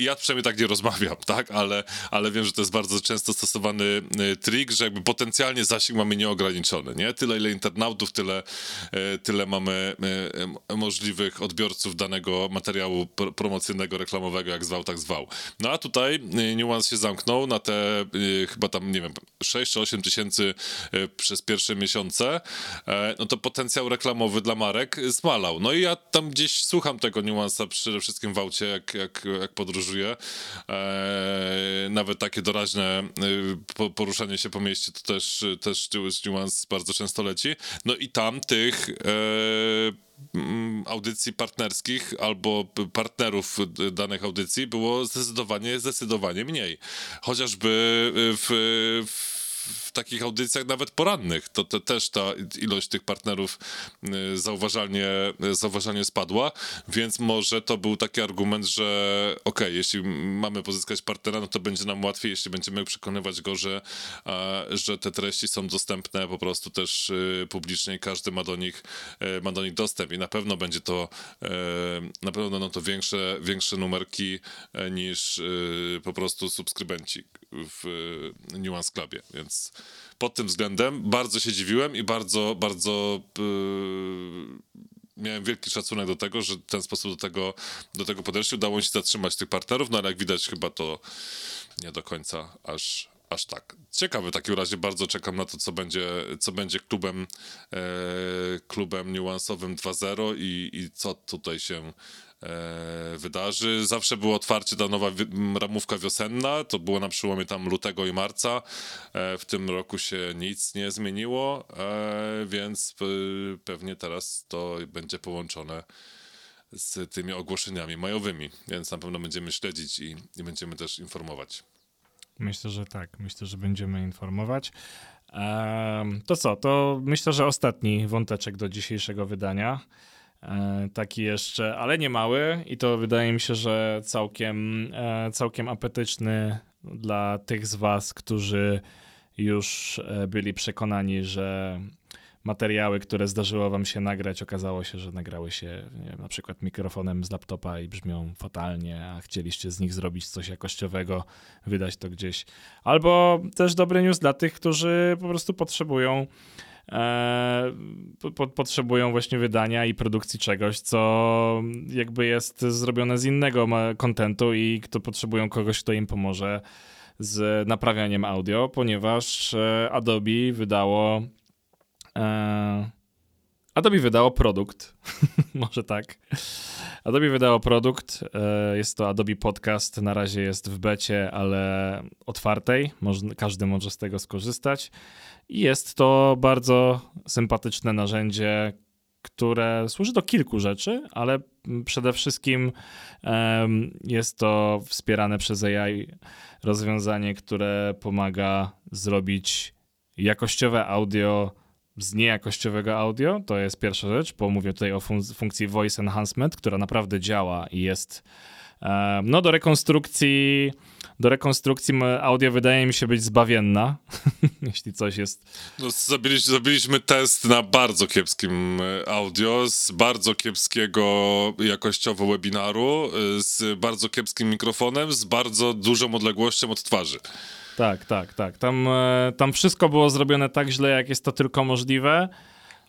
ja przynajmniej tak nie rozmawiam, tak? Ale, ale wiem, że to jest bardzo często stosowany y, trik, że jakby potencjalnie zasięg mamy nieograniczony, nie? Tyle, ile internautów, tyle, y, tyle mamy y, możliwych odbiorców danego materiału pr promocyjnego, reklamowego, jak zwał, tak zwał. No a tutaj niuans się zamknął na te chyba tam, nie wiem, 6 czy 8 tysięcy przez pierwsze miesiące, e, no to potencjał reklamowy dla marek zmalał. No i ja tam gdzieś słucham tego niuansa przede wszystkim w aucie, jak, jak, jak podróżuję podróżuje. E, nawet takie doraźne e, poruszanie się po mieście to też, też niuans bardzo często leci. No i tam tych e, audycji partnerskich albo partnerów danych audycji było zdecydowanie, zdecydowanie mniej. Chociażby w, w w takich audycjach nawet porannych, to, też ta ilość tych partnerów y, zauważalnie, zauważalnie spadła, więc może to był taki argument, że okay, jeśli mamy pozyskać partnera, no to będzie nam łatwiej, jeśli będziemy przekonywać go, że, że te treści są dostępne po prostu też y, publicznie i każdy ma do nich, y, ma do nich dostęp. I na pewno będzie to na pewno będą to większe, większe numerki niż po prostu subskrybenci w Nuance Clubie, więc pod tym względem bardzo się dziwiłem i bardzo, bardzo yy, miałem wielki szacunek do tego, że w ten sposób do tego, do tego podeszli. Udało mi się zatrzymać tych partnerów, no ale jak widać chyba to nie do końca aż, aż tak. Ciekawy w takim razie, bardzo czekam na to, co będzie, co będzie klubem, e, klubem niuansowym 2.0 i, i co tutaj się e, wydarzy. Zawsze było otwarcie ta nowa ramówka wiosenna, to było na przełomie tam lutego i marca. E, w tym roku się nic nie zmieniło, e, więc pewnie teraz to będzie połączone z tymi ogłoszeniami majowymi, więc na pewno będziemy śledzić i, i będziemy też informować. Myślę, że tak. Myślę, że będziemy informować. to co? To myślę, że ostatni wąteczek do dzisiejszego wydania. E, taki jeszcze, ale nie mały i to wydaje mi się, że całkiem, e, całkiem apetyczny dla tych z was, którzy już e, byli przekonani, że materiały, które zdarzyło wam się nagrać, okazało się, że nagrały się wiem, na przykład mikrofonem z laptopa i brzmią fatalnie, a chcieliście z nich zrobić coś jakościowego, wydać to gdzieś. Albo też dobry news dla tych, którzy po prostu potrzebują e, po, potrzebują właśnie wydania i produkcji czegoś, co jakby jest zrobione z innego kontentu i kto potrzebują kogoś, kto im pomoże z naprawianiem audio, ponieważ e, Adobe wydało Adobe wydało produkt, może tak. Adobe wydało produkt, e, jest to Adobe Podcast, na razie jest w becie, ale otwartej, każdy może z tego skorzystać. I jest to bardzo sympatyczne narzędzie, które służy do kilku rzeczy, ale przede wszystkim jest to wspierane przez AI rozwiązanie, które pomaga zrobić jakościowe audio z niejakościowego audio. To jest pierwsza rzecz, bo mówię tutaj o fun funkcji voice enhancement, która naprawdę działa i jest no do rekonstrukcji do rekonstrukcji audio wydaje mi się być zbawienna, jeśli coś jest. No, zrobiliśmy test na bardzo kiepskim e, audio, z bardzo kiepskiego jakościowo webinaru, e, z bardzo kiepskim mikrofonem, z bardzo dużą odległością od twarzy. Tak, tak, tak. Tam, e, tam wszystko było zrobione tak źle, jak jest to tylko możliwe.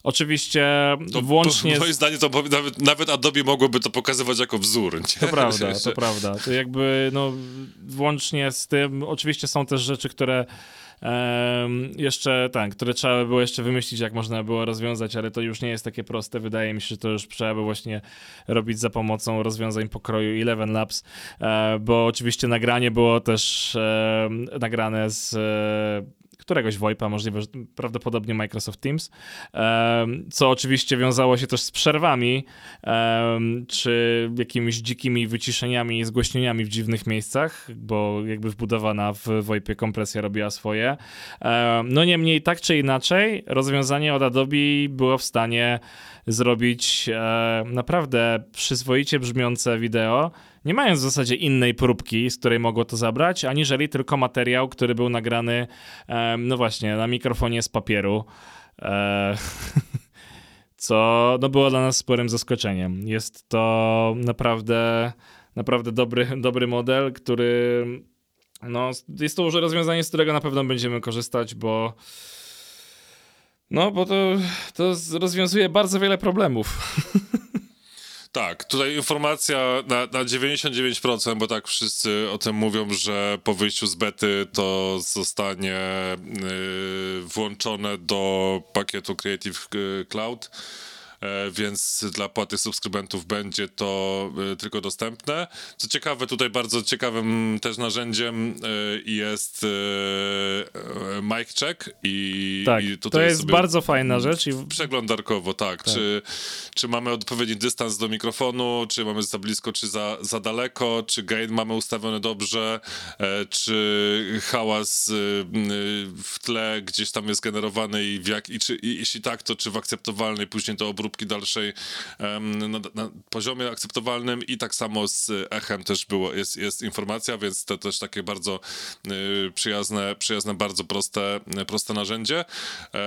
Oczywiście to, włącznie... To, moim zdaniem to nawet, nawet Adobe mogłoby to pokazywać jako wzór. Nie? To prawda, to prawda. To jakby no, włącznie z tym, oczywiście są też rzeczy, które um, jeszcze, tak, które trzeba by było jeszcze wymyślić, jak można było rozwiązać, ale to już nie jest takie proste. Wydaje mi się, że to już trzeba by właśnie robić za pomocą rozwiązań pokroju Eleven Labs, e, bo oczywiście nagranie było też nagrane z któregoś VoIPa, możliwe, że prawdopodobnie Microsoft Teams, co oczywiście wiązało się też z przerwami, czy jakimiś dzikimi wyciszeniami i zgłośnieniami w dziwnych miejscach, bo jakby wbudowana w VoIPie kompresja robiła swoje. No niemniej, tak czy inaczej, rozwiązanie od Adobe było w stanie zrobić e, naprawdę przyzwoicie brzmiące wideo, nie mając w zasadzie innej próbki, z której mogło to zabrać, aniżeli tylko materiał, który był nagrany, e, no właśnie, na mikrofonie z papieru. E, co no, było dla nas sporym zaskoczeniem. Jest to naprawdę naprawdę dobry, dobry model, który no, jest to już rozwiązanie, z którego na pewno będziemy korzystać, bo no, bo to, to rozwiązuje bardzo wiele problemów. Tak, tutaj informacja na, na 99%, bo tak wszyscy o tym mówią, że po wyjściu z bety to zostanie yy, włączone do pakietu Creative Cloud więc dla płaty subskrybentów będzie to e, tylko dostępne. Co ciekawe, tutaj bardzo ciekawym też narzędziem e, jest mic check i, tak, i to jest bardzo fajna rzecz. I... Przeglądarkowo, tak. tak. Czy, czy mamy odpowiedni dystans do mikrofonu, czy mamy za blisko, czy za, za daleko, czy gain mamy ustawiony dobrze, czy hałas w tle gdzieś tam jest generowany i, w jak, i, czy, i jeśli tak, to czy w akceptowalnej później to dalszej na, na, poziomie akceptowalnym i tak samo z echem też było, jest, jest informacja, więc to też takie bardzo y, przyjazne, przyjazne, bardzo proste, proste narzędzie. E,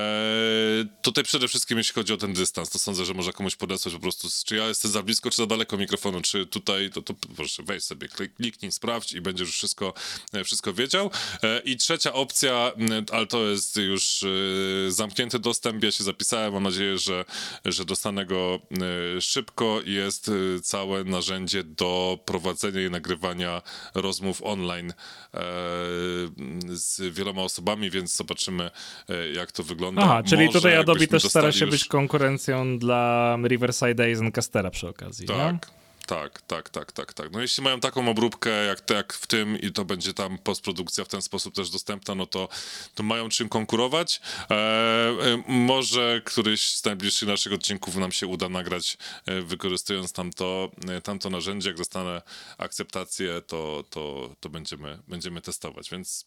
tutaj przede wszystkim jeśli chodzi o ten dystans, to sądzę, że można komuś podesłać po prostu, czy ja jestem za blisko, czy za daleko mikrofonu, czy tutaj, to, to proszę wejdź sobie, kliknij, sprawdź i będziesz już wszystko, wszystko wiedział. E, I trzecia opcja, ale to jest już zamknięty dostęp, ja się zapisałem, mam nadzieję, że, że dostanę go e, szybko. Jest e, całe narzędzie do prowadzenia i nagrywania rozmów online e, z wieloma osobami, więc zobaczymy, jak to wygląda. Aha, czyli Może tutaj Adobe też stara się już... być konkurencją dla Riverside i Zencastera przy okazji. Tak. Nie? Tak, tak, tak, tak, tak. No jeśli mają taką obróbkę jak, jak w tym i to będzie tam postprodukcja w ten sposób też dostępna, no to, to mają czym konkurować. E, e, może któryś z najbliższych naszych odcinków nam się uda nagrać e, wykorzystując tamto, e, tamto narzędzie. Jak dostanę akceptację, to, to, to będziemy, będziemy testować, więc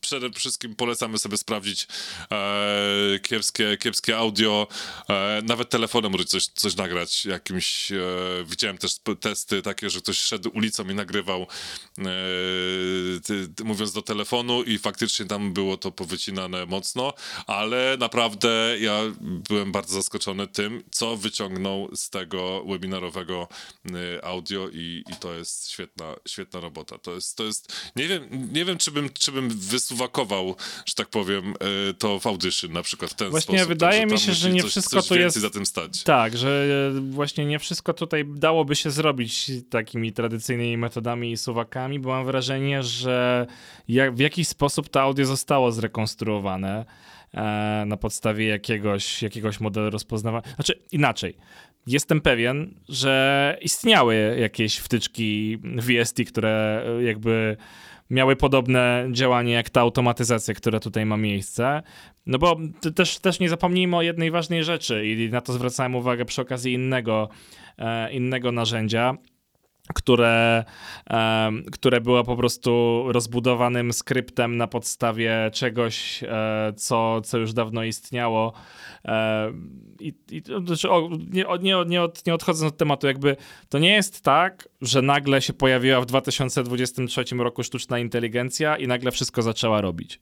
przede wszystkim polecamy sobie sprawdzić e, kiepskie, kiepskie audio, e, nawet telefonem może coś, coś nagrać jakimś, e, widziałem też testy takie, że ktoś szedł ulicą i nagrywał e, ty, ty, mówiąc do telefonu i faktycznie tam było to powycinane mocno, ale naprawdę ja byłem bardzo zaskoczony tym, co wyciągnął z tego webinarowego e, audio i, i to jest świetna, świetna robota. To jest, to jest nie wiem, nie wiem czy bym, czy bym wysuwakował, że tak powiem, e, to w Audition na przykład w ten właśnie sposób. Właśnie wydaje mi się, że nie coś, wszystko coś tu jest... za tym stać. Tak, że e, właśnie nie wszystko tutaj dałoby się zrobić takimi tradycyjnymi metodami i suwakami, bo mam wrażenie, że jak, w jakiś sposób to audio zostało zrekonstruowane e, na podstawie jakiegoś, jakiegoś modelu rozpoznawania. Znaczy inaczej. Jestem pewien, że istniały jakieś wtyczki VST, które jakby miały podobne działanie jak ta automatyzacja, która tutaj ma miejsce. No bo też, też nie zapomnijmy o jednej ważnej rzeczy i na to zwracałem uwagę przy okazji innego, e, innego narzędzia które, które było po prostu rozbudowanym skryptem na podstawie czegoś, e, co, co już dawno istniało. E, I, i znaczy, o, nie, nie, nie, od, nie odchodząc od tematu, jakby to nie jest tak, że nagle się pojawiła w 2023 roku sztuczna inteligencja i nagle wszystko zaczęła robić.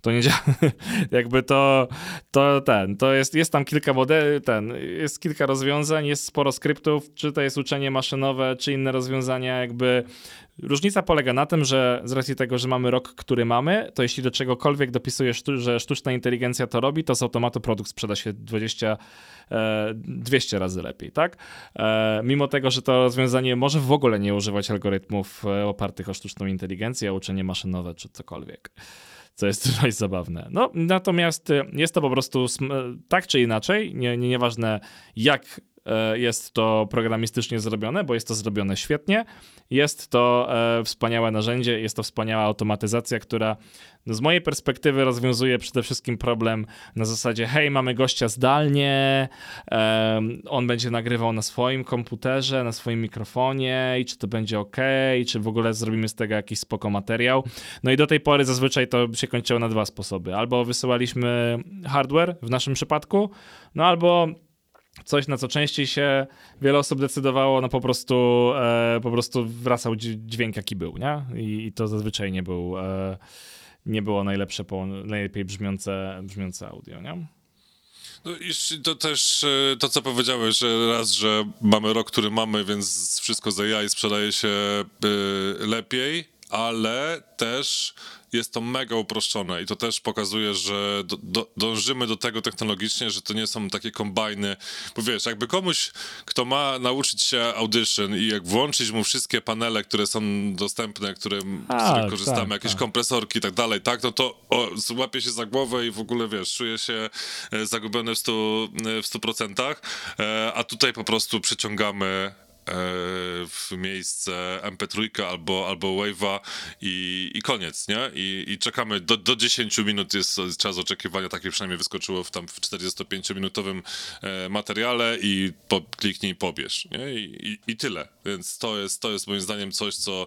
To nie działa. Jakby to, to ten, to jest, jest tam kilka modeli, ten, jest kilka rozwiązań, jest sporo skryptów, czy to jest uczenie maszynowe, czy inne rozwiązania, jakby różnica polega na tym, że z racji tego, że mamy rok, który mamy, to jeśli do czegokolwiek dopisujesz, że sztuczna inteligencja to robi, to z automatu produkt sprzeda się 20, 200 e, razy lepiej, tak? E, mimo tego, że to rozwiązanie może w ogóle nie używać algorytmów e, opartych o sztuczną inteligencję, uczenie maszynowe, czy cokolwiek co jest dość zabawne. No, natomiast jest to po prostu tak czy inaczej, nie, nie, nieważne jak jest to programistycznie zrobione, bo jest to zrobione świetnie. Jest to e, wspaniałe narzędzie, jest to wspaniała automatyzacja, która z mojej perspektywy rozwiązuje przede wszystkim problem na zasadzie hej, mamy gościa zdalnie, on będzie nagrywał na swoim komputerze, na swoim mikrofonie i czy to będzie ok, czy w ogóle zrobimy z tego jakiś spoko materiał. No i do tej pory zazwyczaj to się kończyło na dwa sposoby. Albo wysyłaliśmy hardware w naszym przypadku, no albo coś, na co częściej się wiele osób decydowało, no po prostu, e, po prostu wracał dźwięk, jaki był, nie? I, i to zazwyczaj nie był, e, nie było najlepsze, najlepiej brzmiące, brzmiące audio, nie? No i to też e, to, co powiedziałeś, że raz, że mamy rok, który mamy, więc wszystko za AI sprzedaje się e, lepiej, ale też jest to mega uproszczone i to też pokazuje, że do, do, dążymy do tego technologicznie, że to nie są takie kombajny, bo wiesz, jakby komuś, kto ma nauczyć się Audition i jak włączyć mu wszystkie panele, które są dostępne, które, A, z których korzystamy, tak, jakieś tak. kompresorki i tak dalej, tak, no to o, złapie się za głowę i w ogóle, wiesz, czuje się e, zagubiony w 100%, w 100% e, a tutaj po prostu przyciągamy w miejsce MP3 albo, albo Wave'a i, i koniec, nie? I, i czekamy, do, do 10 minut jest czas oczekiwania, takie przynajmniej wyskoczyło w tam w 45-minutowym e, materiale i po, kliknij pobierz, nie? I, i, I, tyle, więc to jest, to jest moim zdaniem coś, co...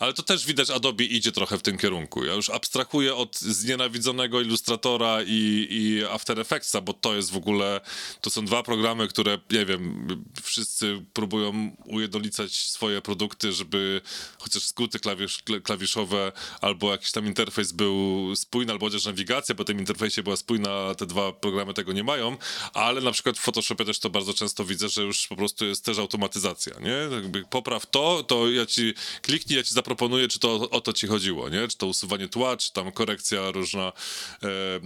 Ale to też widać, Adobe idzie trochę w tym kierunku. Ja już abstrahuję od znienawidzonego Illustratora i, i After Effectsa, bo to jest w ogóle, to są dwa programy, które, nie wiem, wszyscy próbują ujednolicać swoje produkty, żeby chociaż skróty klawisz, klawiszowe albo jakiś tam interfejs był spójny, albo chociaż nawigacja po tym interfejsie była spójna, te dwa programy tego nie mają, ale na przykład w Photoshopie też to bardzo często widzę, że już po prostu jest też automatyzacja, nie? Jakby popraw to, to ja ci kliknij, ja ci zaproponuję, czy to o to ci chodziło, nie? Czy to usuwanie tła, czy tam korekcja różna,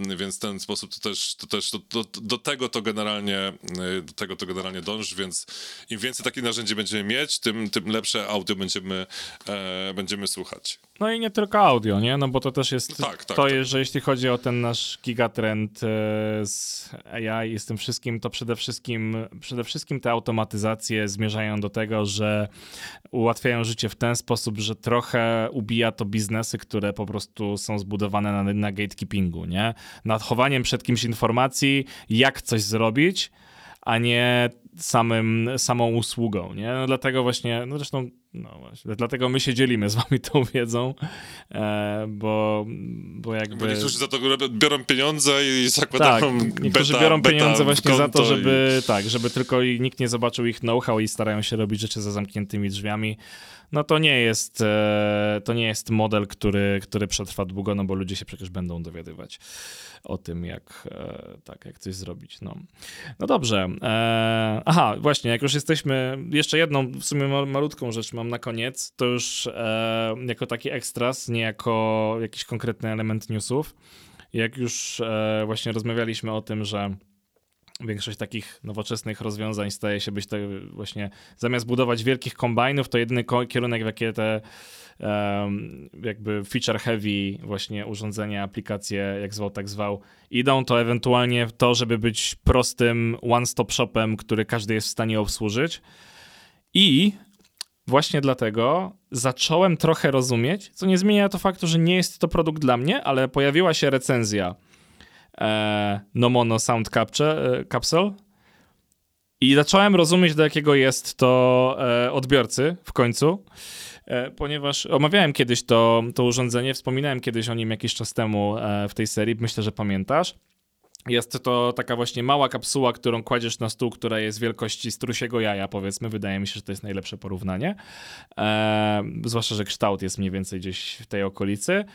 e, więc ten sposób to też, to też do, do, do tego to generalnie, e, do tego to generalnie dąży, więc im więcej takich narzędzi będziemy mieć, tym, tym lepsze audio będziemy, e, będziemy słuchać. No i nie tylko audio, nie? No bo to też jest tak, tak, to, tak. że jeśli chodzi o ten nasz gigatrend e, z AI i z tym wszystkim, to przede wszystkim, przede wszystkim te automatyzacje zmierzają do tego, że ułatwiają życie w ten sposób, że trochę ubija to biznesy, które po prostu są zbudowane na, na gatekeepingu, nie? Nad chowaniem przed kimś informacji, jak coś zrobić, a nie samym, samą usługą, nie? No dlatego właśnie, no zresztą, no właśnie, dlatego my się dzielimy z wami tą wiedzą, e, bo, bo jakby... Bo niektórzy za to biorą pieniądze i zakładają tak, niektórzy beta, biorą pieniądze właśnie za to, żeby, i... tak, żeby tylko nikt nie zobaczył ich know-how i starają się robić rzeczy za zamkniętymi drzwiami, no to nie jest, e, to nie jest model, który, który przetrwa długo, no bo ludzie się przecież będą dowiadywać o tym, jak, e, tak, jak coś zrobić. No, no dobrze. Aha, właśnie, jak już jesteśmy, jeszcze jedną w sumie malutką rzecz mam na koniec, to już jako taki ekstras, nie jako jakiś konkretny element newsów. Jak już właśnie rozmawialiśmy o tym, że większość takich nowoczesnych rozwiązań staje się być tak właśnie, zamiast budować wielkich kombajnów, to jedyny kierunek, w jakie te jakby feature heavy właśnie urządzenia, aplikacje, jak zwał, tak zwał, idą, to ewentualnie to, żeby być prostym one-stop shopem, który każdy jest w stanie obsłużyć. I właśnie dlatego zacząłem trochę rozumieć, co nie zmienia to faktu, że nie jest to produkt dla mnie, ale pojawiła się recenzja e, No Mono Sound Capture, e, Capsule i zacząłem rozumieć, do jakiego jest to e, odbiorcy w końcu, e, ponieważ omawiałem kiedyś to, to urządzenie, wspominałem kiedyś o nim jakiś czas temu e, w tej serii, myślę, że pamiętasz. Jest to taka właśnie mała kapsuła, którą kładziesz na stół, która jest wielkości strusiego jaja, powiedzmy. Wydaje mi się, że to jest najlepsze porównanie. E, zwłaszcza, że kształt jest mniej więcej gdzieś w tej okolicy.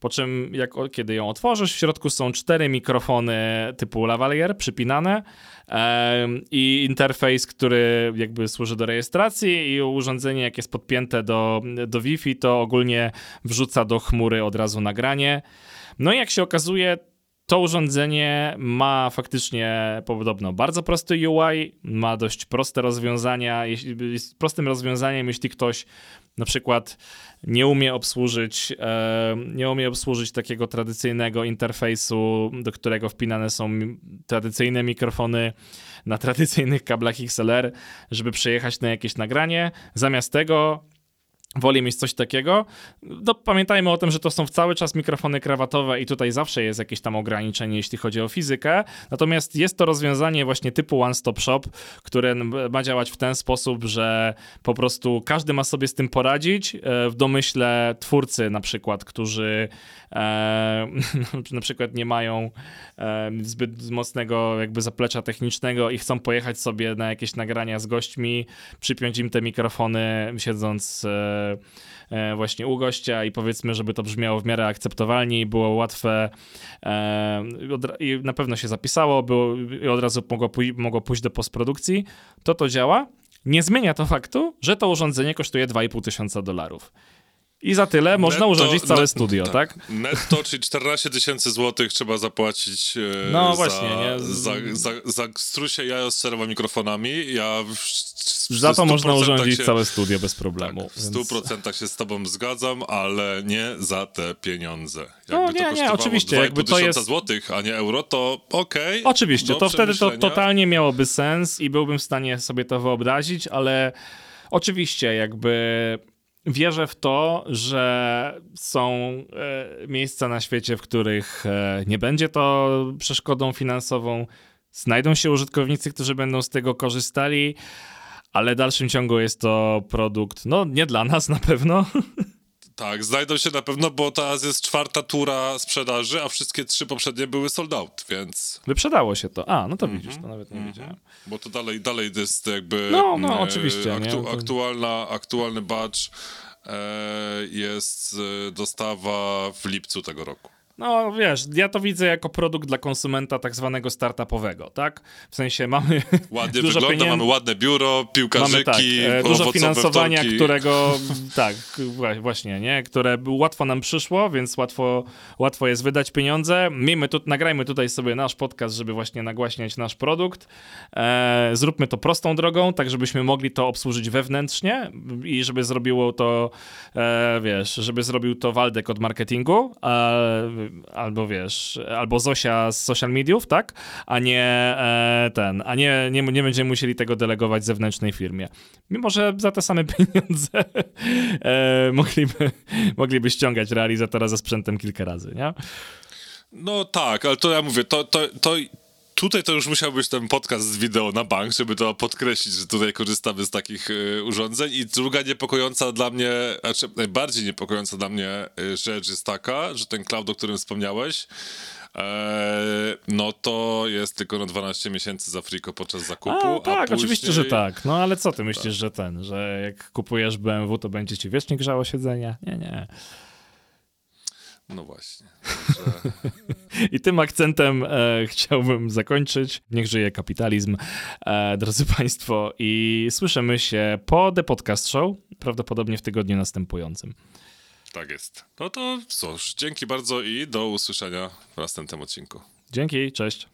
Po czym, jak, kiedy ją otworzysz, w środku są cztery mikrofony typu lavalier przypinane e, i interfejs, który jakby służy do rejestracji i urządzenie, jak jest podpięte do, do Wi-Fi, to ogólnie wrzuca do chmury od razu nagranie. No i jak się okazuje, to urządzenie ma faktycznie podobno bardzo prosty UI, ma dość proste rozwiązania, jest prostym rozwiązaniem, jeśli ktoś na przykład nie umie obsłużyć, e, nie umie obsłużyć takiego tradycyjnego interfejsu, do którego wpinane są tradycyjne mikrofony na tradycyjnych kablach XLR, żeby przejechać na jakieś nagranie. Zamiast tego woli mieć coś takiego. No, pamiętajmy o tym, że to są cały czas mikrofony krawatowe i tutaj zawsze jest jakieś tam ograniczenie, jeśli chodzi o fizykę. Natomiast jest to rozwiązanie właśnie typu One Stop Shop, które ma działać w ten sposób, że po prostu każdy ma sobie z tym poradzić e, w domyśle twórcy na przykład, którzy na przykład nie mają e, zbyt mocnego jakby zaplecza technicznego i chcą pojechać sobie na jakieś nagrania z gośćmi, przypiąć im te mikrofony siedząc e, e, właśnie u gościa i powiedzmy, żeby to brzmiało w miarę akceptowalnie i było łatwe e, i na pewno się zapisało było, i od razu mogło, mogło pójść do postprodukcji, to to działa. Nie zmienia to faktu, że to urządzenie kosztuje 2,5 tysiąca dolarów. I za tyle można Netto- urządzić całe net- studio, tak? Netto, czyli 14 tysięcy złotych trzeba zapłacić e, No za, właśnie, nie? za, za, za strusie jaja z czterema mikrofonami. Ja w, w Za to można 100% urządzić się, całe studio bez problemu. Tak, w więc- 100% się z tobą zgadzam, ale nie za te pieniądze. Jakby No, to nie, nie, kosztowało oczywiście, 2,5 jakby to jest- złotych, a nie euro, to okej. Oczywiście, do to wtedy to totalnie miałoby sens i byłbym w stanie sobie to wyobrazić, ale oczywiście jakby wierzę w to, że są e, miejsca na świecie, w których e, nie będzie to przeszkodą finansową. Znajdą się użytkownicy, którzy będą z tego korzystali, ale w dalszym ciągu jest to produkt, no nie dla nas na pewno. Tak, znajdą się na pewno, bo teraz jest czwarta tura sprzedaży, a wszystkie trzy poprzednie były sold out, więc... Wyprzedało się to. A, no to Mhm, widzisz, to nawet nie wiedziałem. Bo to dalej, dalej jest jakby... No, no, e, oczywiście, nie? To- aktualna, aktualny batch e, jest e, dostawa w lipcu tego roku. No wiesz, ja to widzę jako produkt dla konsumenta tak zwanego startupowego, tak? W sensie mamy Ładnie dużo wygląda, pieniędzy. mamy ładne biuro, Mamy piłkarzyki, tak, e, dużo finansowania, wtorki. którego tak, właśnie, nie, które łatwo nam przyszło, więc łatwo, łatwo jest wydać pieniądze. Miejmy tu, nagrajmy tutaj sobie nasz podcast, żeby właśnie nagłaśniać nasz produkt. E, zróbmy to prostą drogą, tak żebyśmy mogli to obsłużyć wewnętrznie i żeby zrobiło to, e, wiesz, żeby zrobił to Waldek od marketingu, e, albo wiesz, albo Zosia z social mediów, tak? A nie e, ten, a nie, nie, nie będziemy musieli tego delegować zewnętrznej firmie. Mimo, że za te same pieniądze e, mogliby, mogliby ściągać realizatora ze sprzętem kilka razy, nie? No tak, ale to ja mówię, to, to, to tutaj to już musiał być ten podcast z wideo na bank, żeby to podkreślić, że tutaj korzystamy z takich y, urządzeń. I druga niepokojąca dla mnie, znaczy najbardziej niepokojąca dla mnie y, rzecz jest taka, że ten cloud, o którym wspomniałeś, e, no to jest tylko na 12 miesięcy za friko podczas zakupu. A, tak, później... oczywiście, że tak. No ale co ty myślisz, że ten, że jak kupujesz BMW, to będzie ci wiecznie grzało siedzenia? Nie, nie. No właśnie. Że... I tym akcentem e, chciałbym zakończyć. Niech żyje kapitalizm, e, drodzy Państwo. I słyszymy się po The Podcast Show, prawdopodobnie w tygodniu następującym. tak jest. No to cóż, dzięki bardzo i do usłyszenia w następnym odcinku. Dzięki, cześć.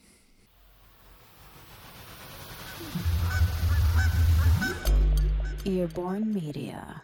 Earborn Media.